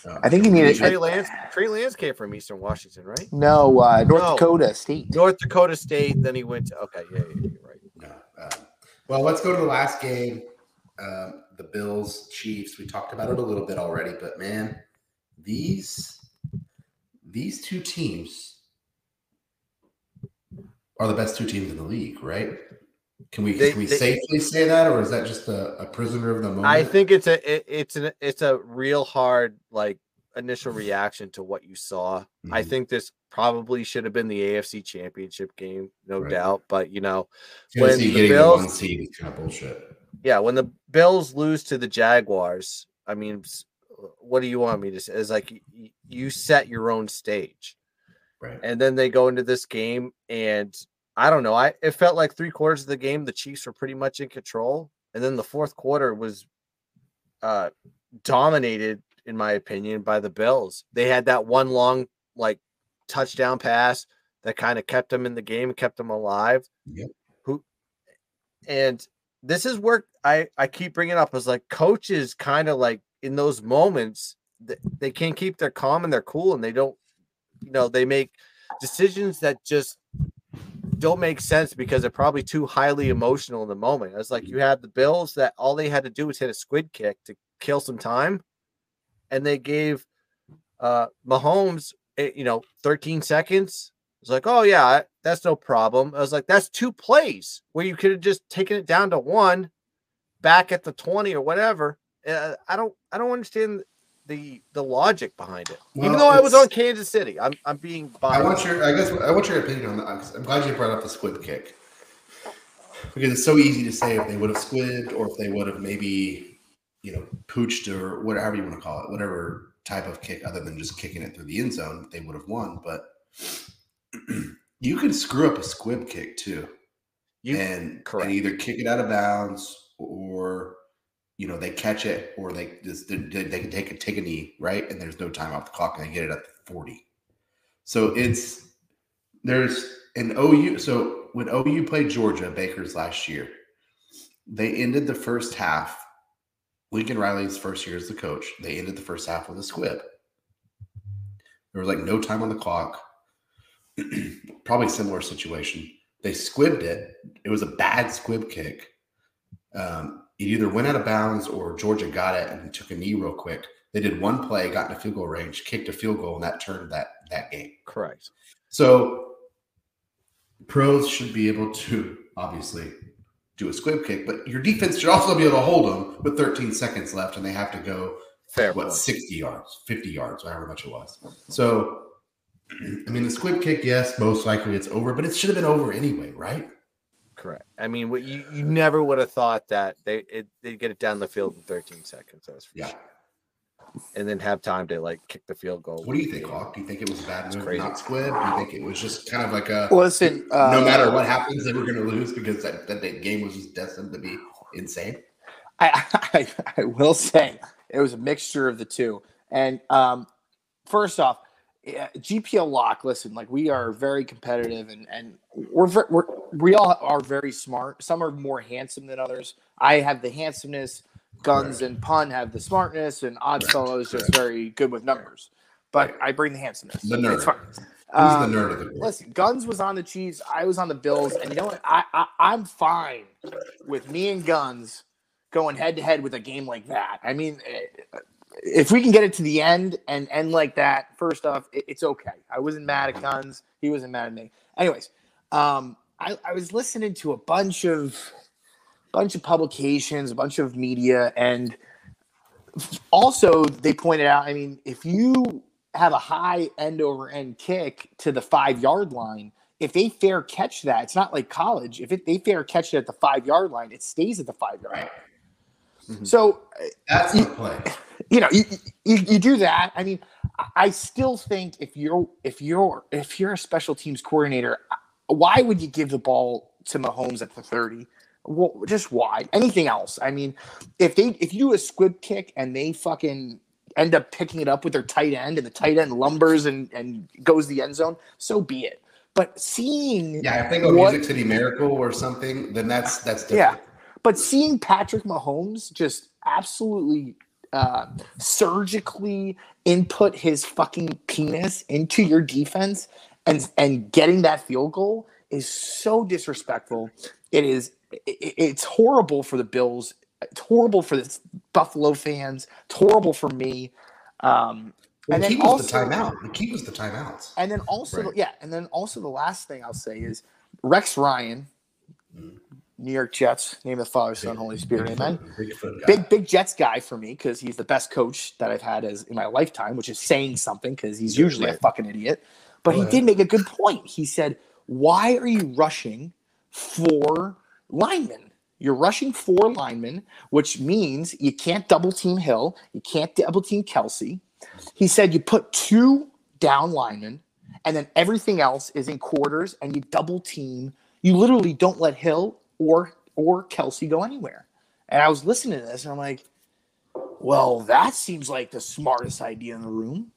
Um, I think he needed Trey Lance. Trey Lance came from Eastern Washington, right? no uh, North No. Dakota State. North Dakota State. Then he went to. Okay, yeah, yeah, you're right. No. Um, well, let's go to the last game. Um, the Bills Chiefs. We talked about it a little bit already, but man, these these two teams are the best two teams in the league, right? Can we They- can we they- safely say that, or is that just a, a prisoner of the moment? I think it's a it, it's an it's a real hard like initial reaction to what you saw. I Mhm. think this probably should have been the AFC Championship game, no Right. doubt. But you know, when the Bills- the one seed is kind of bullshit. yeah, when the Bills lose to the Jaguars, I mean, what do you want me to say? It's like you set your own stage, Right. and then they go into this game, and I don't know. I it felt like three quarters of the game the Chiefs were pretty much in control, and then the fourth quarter was uh dominated, in my opinion, by the Bills. They had that one long like touchdown pass that kind of kept them in the game, kept them alive. Yep. Who and this is where I I keep bringing up is like coaches kind of like in those moments they can't keep their calm and they're cool and they don't you know they make decisions that just don't make sense because they're probably too highly emotional in the moment. It's like you had the Bills that all they had to do was hit a squib kick to kill some time, and they gave uh Mahomes eh, you know 13 seconds. It's like, oh yeah, that's no problem. I was like, that's two plays where you could have just taken it down to one, back at the 20 or whatever. Uh, I don't, I don't understand the the logic behind it. Even though I was on Kansas City, I'm I'm being biased. I want your, I guess, I want your opinion on that. I'm glad you brought up the squib kick because it's so easy to say if they would have squibbed or if they would have maybe, you know, pooched or whatever you want to call it, whatever type of kick other than just kicking it through the end zone, they would have won. But you can screw up a squib kick too, you and, correct. and either kick it out of bounds or. You know, they catch it, or they just they, they can take a take a knee, right? And there's no time off the clock, and they get it at the 40. So it's there's an OU. So when OU played Georgia, Baker's last year, they ended the first half. Lincoln Riley's first year as the coach, they ended the first half with a squib. There was like no time on the clock. Probably similar situation. They squibbed it. It was a bad squib kick. Um, it either went out of bounds or Georgia got it and took a knee real quick. They did one play, got into field goal range, kicked a field goal, and that turned that that game. correct. So pros should be able to obviously do a squib kick, but your defense should also be able to hold them with 13 seconds left, and they have to go Fair what point. 60 yards, 50 yards, however much it was. So I mean, the squib kick, yes, most likely it's over, but it should have been over anyway, right? Correct. I mean, what you, you never would have thought that they it, they'd get it down the field in 13 seconds. That's for Yeah. sure. And then have time to like kick the field goal. What do you think, Hawk? Do you think it was a bad move, crazy. not squib? Do you think it was just kind of like a Listen, uh, no matter what happens, they were going to lose because that, that, that game was just destined to be insane? I, I, I will say it was a mixture of the two. And um, first off, yeah, GPL lock. Listen, like we are very competitive, and and we're, we're we all are very smart. Some are more handsome than others. I have the handsomeness. Guns and Pun have the smartness, and Oddfellow is just very good with numbers. But I bring the handsomeness. The nerd. It's fine. Who's Um, the nerd of the group? Listen, Guns was on the Chiefs. I was on the Bills, and you know what? I, I I'm fine with me and Guns going head to head with a game like that. I mean, eh, if we can get it to the end and end like that, first off, it, it's okay. I wasn't mad at Guns. He wasn't mad at me. Anyways, um, I, I was listening to a bunch of bunch of publications, a bunch of media, and also they pointed out. I mean, if you have a high end over end kick to the five yard line, if they fair catch that, it's not like college. If it, they fair catch it at the five yard line, it stays at the five yard line. Mhm. So That's the play. You know you, you, you do that. I mean I- still think if you're if you're if you're a special teams coordinator why would you give the ball to mahomes at the 30 well, just why? Anything else? I mean if they if you do a squib kick and they fucking end up picking it up with their tight end and the tight end lumbers and and goes the end zone so be it. But seeing Yeah, if they go What- Music City Miracle or something, then that's that's Yeah. But seeing Patrick Mahomes just absolutely uh, surgically input his fucking penis into your defense and and getting that field goal is so disrespectful. It is. it- It's horrible for the Bills. It's horrible for the Buffalo fans. It's horrible for me. Um, Well, And the then was also- the timeout. The key was the timeouts. and then also, Right. yeah, and then also the last thing I'll say is Rex Ryan, New York Jets, name of the Father, Son, Holy Spirit, amen. Big big Jets guy for me because he's the best coach that I've had as in my lifetime, which is saying something because he's usually a fucking idiot. But he did make a good point. He said, "Why are you rushing for linemen? You're rushing for linemen, which means you can't double team Hill, you can't double team Kelsey." He said, "You put two down linemen, and then everything else is in quarters, and you double team. You literally don't let Hill or or Kelsey go anywhere." And I was listening to this, and I'm like, well, that seems like the smartest idea in the room.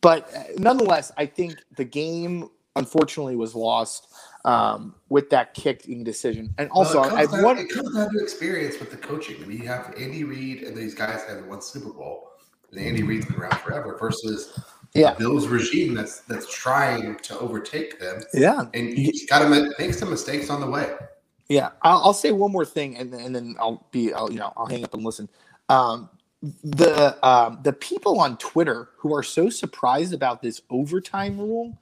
But uh, nonetheless, I think the game unfortunately was lost um, with that kicking decision. And also, Well, I've one. it comes down to experience with the coaching. I mean, you have Andy Reid and these guys have won Super Bowl, and Andy Reid's been around forever. Versus Yeah. Bill's regime that's that's trying to overtake them, Yeah, and you got to make some mistakes on the way. Yeah. I'll, I'll say one more thing, and, then- and then I'll be, I'll, you know, I'll hang up and listen. Um, the um, the people on Twitter who are so surprised about this overtime rule,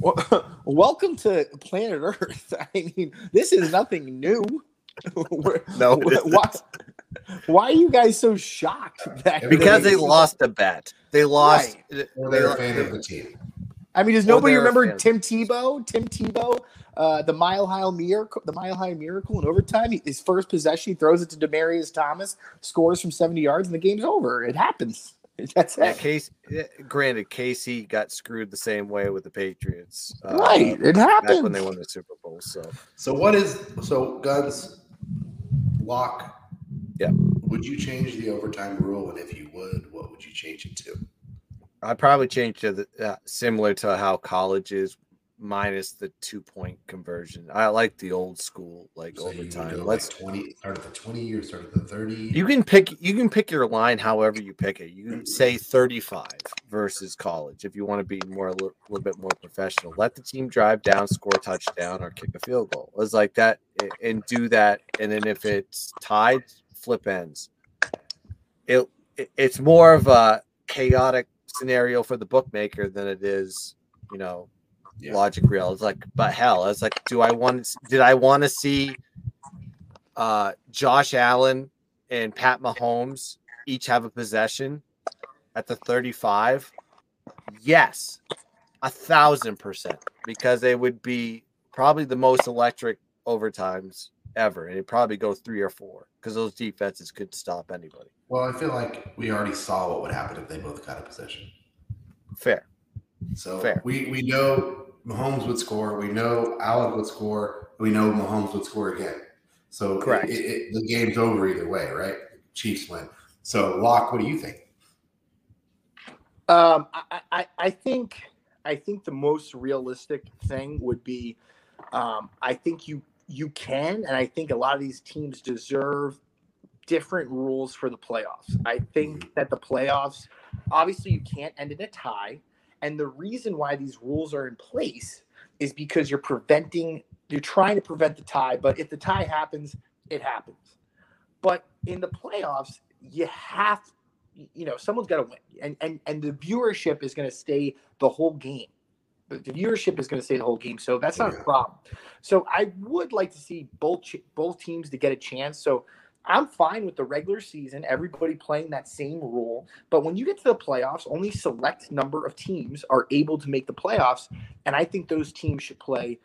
w- welcome to planet Earth. I mean, this is nothing new. No, it isn't. why, why are you guys so shocked that because they they- lost a bet. They lost. Or they they're a fan of the team. I mean, does nobody they're remember fan. Tim Tebow? Tim Tebow, uh, the Mile High Miracle, the Mile High Miracle in overtime. He- His first possession, he throws it to Demaryius Thomas, scores from seventy yards, and the game's over. It happens. That's Yeah, it. Case. yeah, Granted, KC got screwed the same way with the Patriots. uh, right, it Back happens. when they won the Super Bowl. So So what is so guns lock? Yeah. Would you change the overtime rule, and if you would, what would you change it to? I probably changed to the uh, similar to how college is, minus the two point conversion. I like the old school like So overtime. Let's like twenty, start at the twenty, or start at the thirty. You can pick you can pick your line however you pick it. You say 35 versus college if you want to be more a little, little bit more professional. Let the team drive down, score a touchdown, or kick a field goal. It's like that and do that. And then if it's tied, flip ends. It, it it's more of a chaotic scenario for the bookmaker than it is, you know, Yeah. logic real. It's like, but hell, it's like, do I want? Did I want to see uh, Josh Allen and Pat Mahomes each have a possession at the 35? Yes, a thousand percent, because they would be probably the most electric overtimes ever, and it'd probably go three or four because those defenses could stop anybody. Well, I feel like we already saw what would happen if they both got a possession. Fair. So Fair. we we know Mahomes would score. We know Allen would score. We know Mahomes would score again. So Correct. It, it, the game's over either way, right? Chiefs win. So Lock, what do you think? Um, I, I, I think I think the most realistic thing would be, um, I think you you can, and I think a lot of these teams deserve different rules for the playoffs. I think mm-hmm. that the playoffs, obviously, you can't end in a tie, and the reason why these rules are in place is because you're preventing, you're trying to prevent the tie. But if the tie happens, it happens. But in the playoffs, you have you know someone's got to win and and and the viewership is going to stay the whole game the, viewership is going to stay the whole game so that's not a problem so i would like to see both both teams to get a chance so i'm fine with the regular season everybody playing that same rule but when you get to the playoffs only select number of teams are able to make the playoffs and i think those teams should play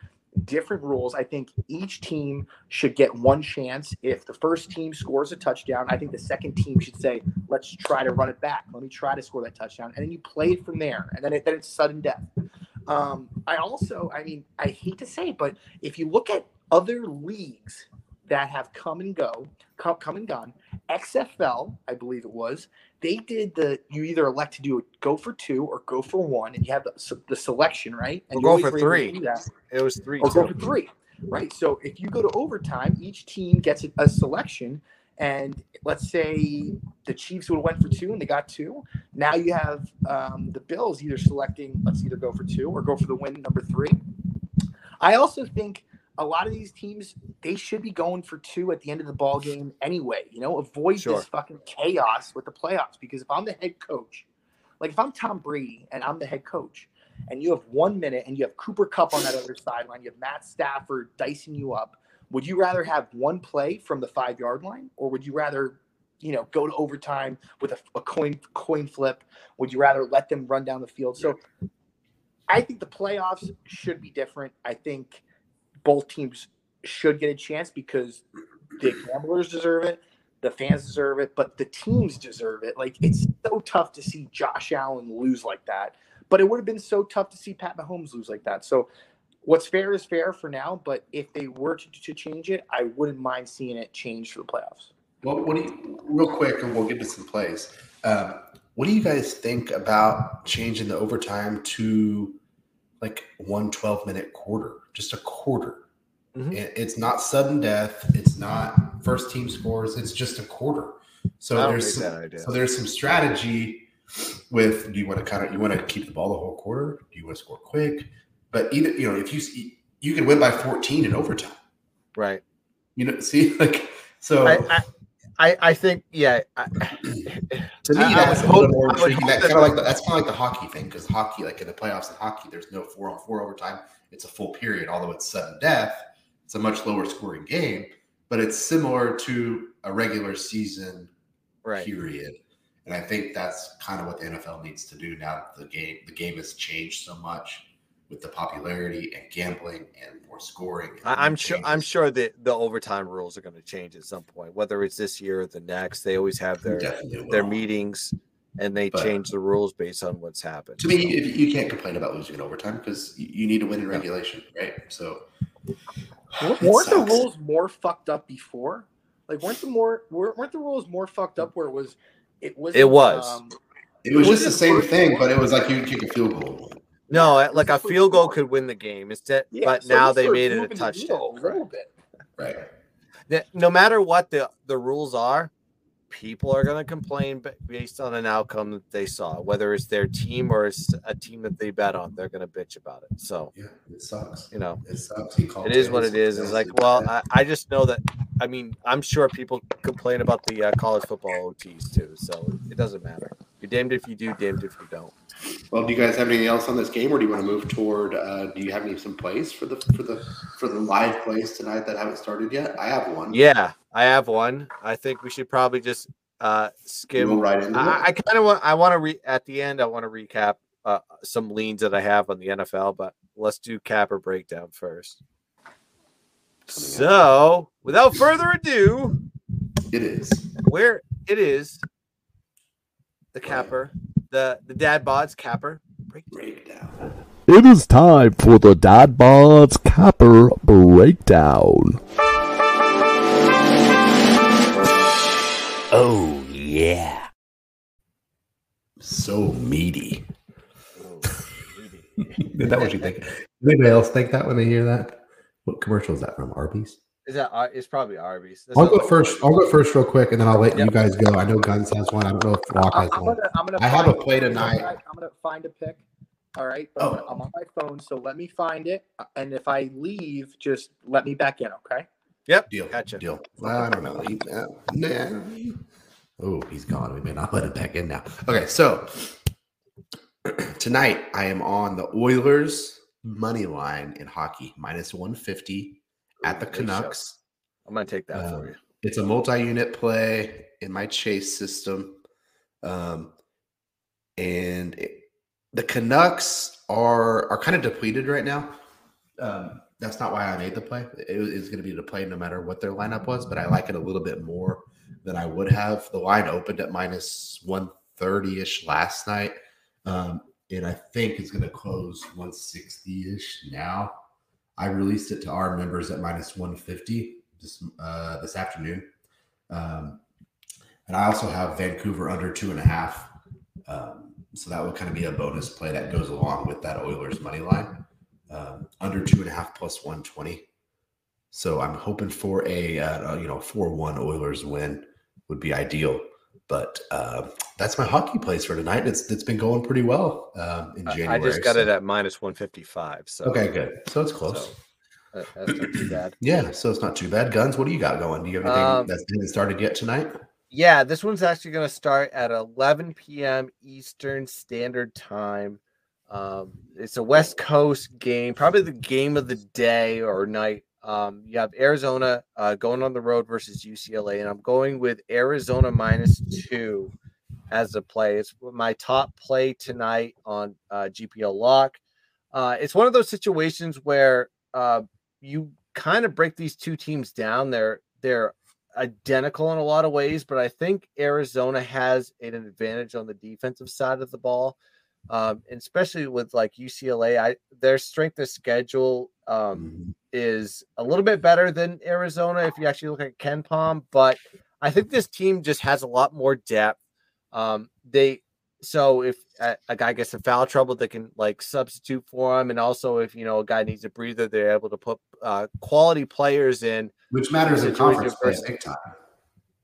different rules. I think each team should get one chance. If the first team scores a touchdown, I think the second team should say, "Let's try to run it back. Let me try to score that touchdown," and then you play it from there. And then it, then it's sudden death. Um, I also, I mean, I hate to say, it, but if you look at other leagues that have come and go, come, come and gone, XFL, I believe it was, they did the you either elect to do a go for two or go for one, and you have the, the selection, right? And you go for were able to three. It was three. or go for three, right? So if you go to overtime, each team gets a, a selection, and let's say the Chiefs would have went for two and they got two. Now you have um, the Bills either selecting let's either go for two or go for the win number three. I also think a lot of these teams they should be going for two at the end of the ball game anyway. You know, avoid Sure. this fucking chaos with the playoffs because if I'm the head coach, like if I'm Tom Brady and I'm the head coach, and you have one minute and you have Cooper Kupp on that other sideline, you have Matt Stafford dicing you up. Would you rather have one play from the five yard line, or would you rather, you know, go to overtime with a, a coin coin flip? Would you rather let them run down the field? So, I think the playoffs should be different. I think both teams should get a chance because the gamblers deserve it, the fans deserve it, but the teams deserve it. Like it's so tough to see Josh Allen lose like that, but it would have been so tough to see Pat Mahomes lose like that. So what's fair is fair for now, but if they were to, to change it, I wouldn't mind seeing it change for the playoffs. What, what do you, real quick, and we'll get to some plays. Um, what do you guys think about changing the overtime to like one 12 minute quarter, just a quarter? Mhm. It- It's not sudden death. It's not first team scores. It's just a quarter. So there's some, so there's some strategy with do you want to kind of you want to keep the ball the whole quarter? Do you want to score quick? But either you know if you you can win by 14 in overtime. Right. You know, see like so. I, I, I, I think yeah. I, To me, I- I that's a little hope- more intriguing. That that- kind of like the, that's kind of like the hockey thing because hockey, like in the playoffs in hockey, there's no four on four overtime. It's a full period. Although it's sudden death, it's a much lower scoring game, but it's similar to a regular season right. period. And I think that's kind of what the NFL needs to do now that the game the game has changed so much with the popularity and gambling and more scoring. and I, I'm sure. I'm sure that the overtime rules are going to change at some point, whether it's this year or the next. They always have their their meetings, and they But- change the rules based on what's happened. To me, you can't complain about losing in overtime because you you need to win in regulation, right? So Weren't It the rules more fucked up before? Like weren't the more weren't weren't the rules more fucked up where it was it was It was. um, It was Was just the same thing, but it was like you would kick a field goal. No, like a field goal could win the game. Instead, yeah, but so now they made it a touchdown. needle a little bit. Right. that no matter what the the rules are, people are going to complain based on an outcome that they saw, whether it's their team or it's a team that they bet on. They're going to bitch about it. So Yeah, it sucks. you know, It sucks. He it is what it is. It's like, well. I, I just know that. I mean, I'm sure people complain about the uh, college football OTs too, so it doesn't matter. You're damned if you do, damned if you don't. well, do you guys have anything else on this game, or do you want to move toward? Uh, do you have any some plays for the for the for the live plays tonight that haven't started yet? I have one. Yeah, I have one. I think we should probably just uh, skim right into I, I kind of want. I want to re at the end. I want to recap uh, some leans that I have on the NFL, but let's do capper breakdown first. So, without further ado, It is. where it is, the oh, capper, the the dad bods capper breakdown. Breakdown. It is time for the Dad Bods Capper Breakdown. Oh, yeah. So meaty. Is that what you think? Does anybody else think that when they hear that? What commercial is that from? Arby's. Is that? Ar- It's probably Arby's. That I'll go first. Arby's. I'll go first real quick, and then I'll let you guys go. I know Guns has one. I don't know if Lock I'm, has I'm one. gonna, I'm gonna I have a play tonight. I'm gonna find a pick. All right, but Oh. I'm on my phone, so let me find it. And if I leave, just let me back in, okay? Yep. Deal. Gotcha. Deal. Well, I don't know. He, uh, nah. Oh, he's gone. We may not let him back in now. Okay, so tonight I am on the Oilers money line in hockey, minus 150 at the Ooh, nice show. Canucks. I'm gonna take that Um, for you. It's a multi-unit play in my chase system. Um, and it- the Canucks are are kind of depleted right now. Um, that's not why I made the play. It was, going to be the play no matter what their lineup was, but I like it a little bit more than I would have. The line opened at minus 130 ish last night. Um, and I think it's going to close 160 ish now. I released it to our members at minus 150 this uh, this afternoon. Um, and I also have Vancouver under two and a half. Um, so that would kind of be a bonus play that goes along with that Oilers money line. Um, under two and a half plus 120. So I'm hoping for a, uh, you know, 4 1 Oilers win would be ideal. But uh, that's my hockey place for tonight. It's it's been going pretty well um, in January. I just got so- it at minus 155. So Okay, good. So it's close. So, that- that's not too bad. Yeah, so it's not too bad. Guns, what do you got going? Do you have anything Um, that's hasn't started yet tonight? Yeah, this one's actually going to start at 11 p.m. Eastern Standard Time. Um, it's a West Coast game, probably the game of the day or night. Um, you have Arizona uh, going on the road versus UCLA, and I'm going with Arizona minus two as a play. It's my top play tonight on uh, GPL Lock. Uh, it's one of those situations where uh, you kind of break these two teams down. They're they're identical in a lot of ways, but I think Arizona has an advantage on the defensive side of the ball, um, and especially with like UCLA. I their strength of schedule um, Mhm. Is a little bit better than Arizona if you actually look at KenPom, but I think this team just has a lot more depth. Um, they so if a, a guy gets in foul trouble, they can like substitute for him, and also if you know a guy needs a breather, they're able to put uh, quality players in. Which matters in conference play big time.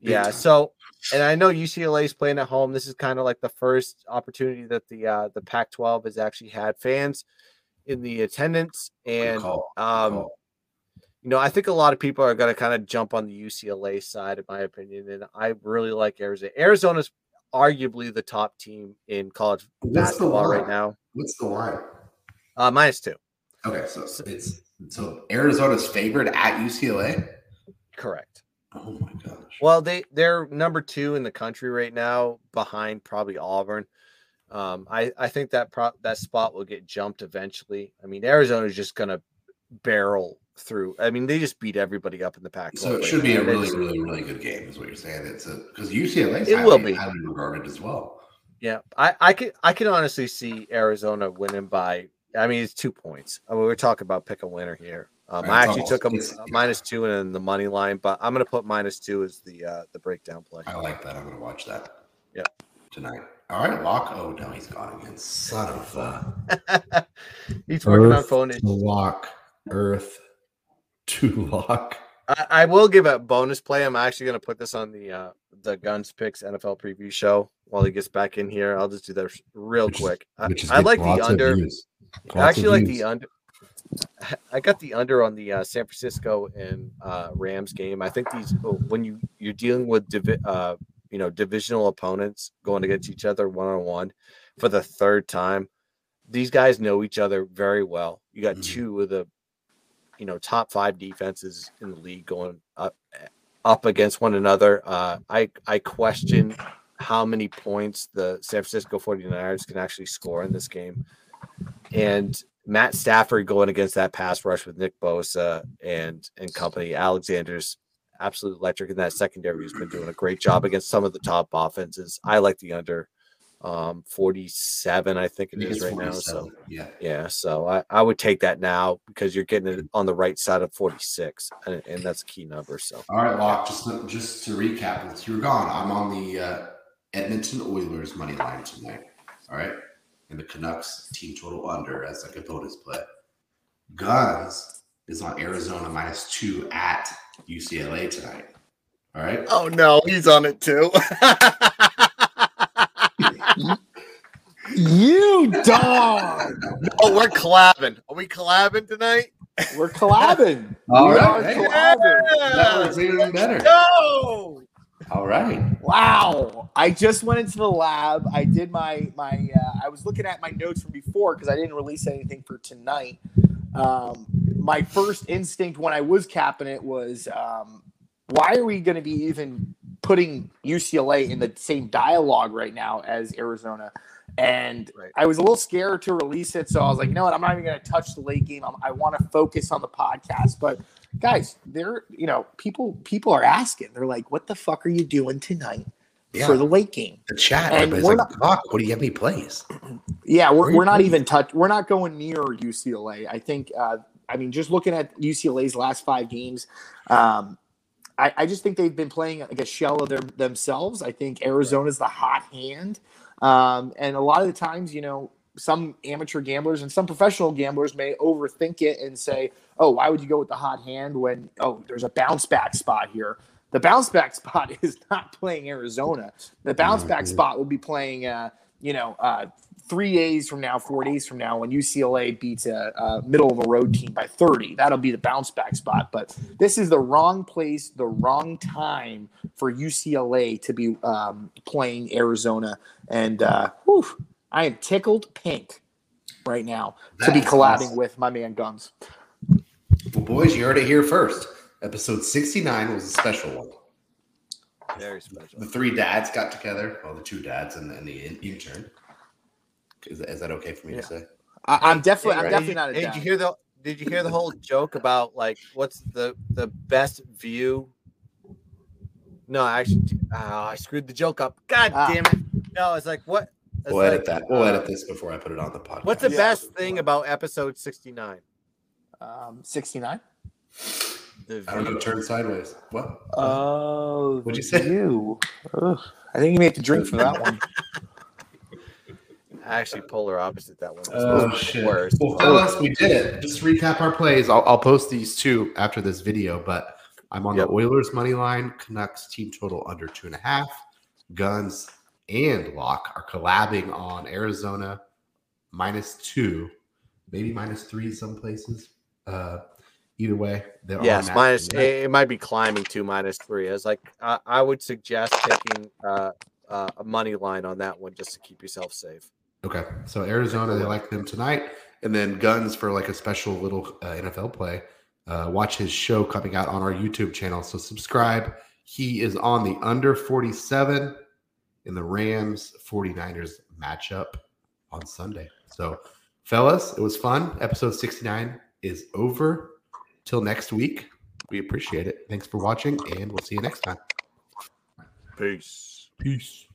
Big Yeah. time. So, and I know UCLA is playing at home. This is kind of like the first opportunity that the uh, the Pac-12 has actually had fans in the attendance, Good and call. Good um. You know, I think a lot of people are going to kind of jump on the UCLA side, in my opinion, and I really like Arizona. Arizona's arguably the top team in college What's the basketball right now. What's the line? Uh, minus two, Okay, so it's so Arizona's favored at UCLA. correct. Oh my gosh. Well, they they're number two in the country right now, behind probably Auburn. Um, I I think that pro- that spot will get jumped eventually. I mean, Arizona's just gonna barrel through. I mean, they just beat everybody up in the Pac. So it should be a really, really, really good game, is what you're saying. It's a because UCLA It will be. highly regarded as well. Yeah, I I can I can honestly see Arizona winning by. I mean, it's two points. I mean, we're talking about pick a winner here. Um, Right, I actually almost- took them it's- minus two and then the money line, but I'm gonna put minus two as the uh, the breakdown play. I like that. I'm going to watch that. Yep. Tonight. All right, lock. Oh no, he's gone again. Son of uh, He's working on phone to issues. lock. Earth to lock. I, I will give a bonus play. I'm actually going to put this on the uh, the Guns Picks NFL preview show while he gets back in here. I'll just do that real Which quick. I, Which I like the under. I actually like views. the under. I got the under on the uh, San Francisco and uh, Rams game. I think these oh, when you you're dealing with divi- uh, you know divisional opponents going against each other one on one for the third time. These guys know each other very well. You got Mhm. two of the you know top five defenses in the league going up up against one another. Uh, I I question how many points the San Francisco 49ers can actually score in this game. And Matt Stafford going against that pass rush with Nick Bosa and and company. Alexander's absolute electric in that secondary has been doing a great job against some of the top offenses. I like the under um 47, I think it It is is right now. So yeah. yeah, so I, I would take that now because you're getting it on the right side of 46, and, and that's a key number. So All right, Lock. Just to, just to recap, since you're gone, I'm on the uh, Edmonton Oilers money line tonight. All right, and the Canucks team total under as like a bonus play. Guns is on Arizona minus two at UCLA tonight. All right. Oh no, he's on it too. You dog. oh, we're collabing. Are we collabing tonight? We're collabing. All we right. are Hey. collabing. That was even better. No. All right. Wow. I just went into the lab. I did my my uh, I was looking at my notes from before because I didn't release anything for tonight. Um, my first instinct when I was capping it was um, why are we going to be even putting UCLA in the same dialogue right now as Arizona? And Right. I was a little scared to release it, so I was like, you know what? I'm not even going to touch the late game. I'm, I want to focus on the podcast. But guys, they're you know people people are asking. They're like, what the fuck are you doing tonight Yeah. for the late game? The chat. And we're like, Doc, what do you have any plays? Yeah, we're, we're not playing? even touch. We're not going near UCLA. I think. Uh, I mean, just looking at UCLA's last five games, um, I, I just think they've been playing like a shell of their, themselves. I think Arizona's the hot hand, um, and a lot of the times, you know, some amateur gamblers and some professional gamblers may overthink it and say, "Oh, why would you go with the hot hand when oh, there's a bounce back spot here." The bounce back spot is not playing Arizona. The bounce back Mhm. spot will be playing, uh, you know, uh, three days from now, four days from now, when UCLA beats a, a middle of a road team by 30. That'll be the bounce back spot. But this is the wrong place, the wrong time for UCLA to be um, playing Arizona. And uh, whew, I am tickled pink right now to be collabing awesome. with my man Guns. Well, boys, you heard it here first. Episode 69 was a special one. Very special. The three dads got together. Well, the two dads and, and the in- intern. Is, is that okay for me Yeah. to say? I, I'm definitely, I'm Hey, definitely not a hey. Did you hear the Did you hear the whole joke about like what's the the best view? No, I actually, oh, I screwed the joke up. God Ah. damn it! No, it's like what? it's We'll edit that. We'll uh, edit this before I put it on the podcast. What's the Yeah. best thing about episode sixty nine? Um, 69. I don't know. Turn sideways. What? Oh, What'd you say? You. Ugh. I think you may have to drink for that one. Actually, polar opposite that one. was Oh supposed to be shit! Worse. Well, fellas, we did it. Just recap our plays. I'll, I'll post these two after this video, but I'm on Yep. the Oilers money line. Canucks team total under two and a half. Guns and Lock are collabing on Arizona minus two, maybe minus three some places. Uh, either way, they're Yes, on minus. that. It, it might be climbing to minus three. It's like I, I would suggest taking uh, uh, a money line on that one just to keep yourself safe. Okay, so Arizona, they like them tonight, and then Guns for like a special little uh, NFL play. Uh, watch his show coming out on our YouTube channel. So subscribe. He is on the under 47 in the Rams 49ers matchup on Sunday. So, fellas, it was fun. Episode 69 is over. Till next week, we appreciate it. Thanks for watching, and we'll see you next time. Peace. Peace.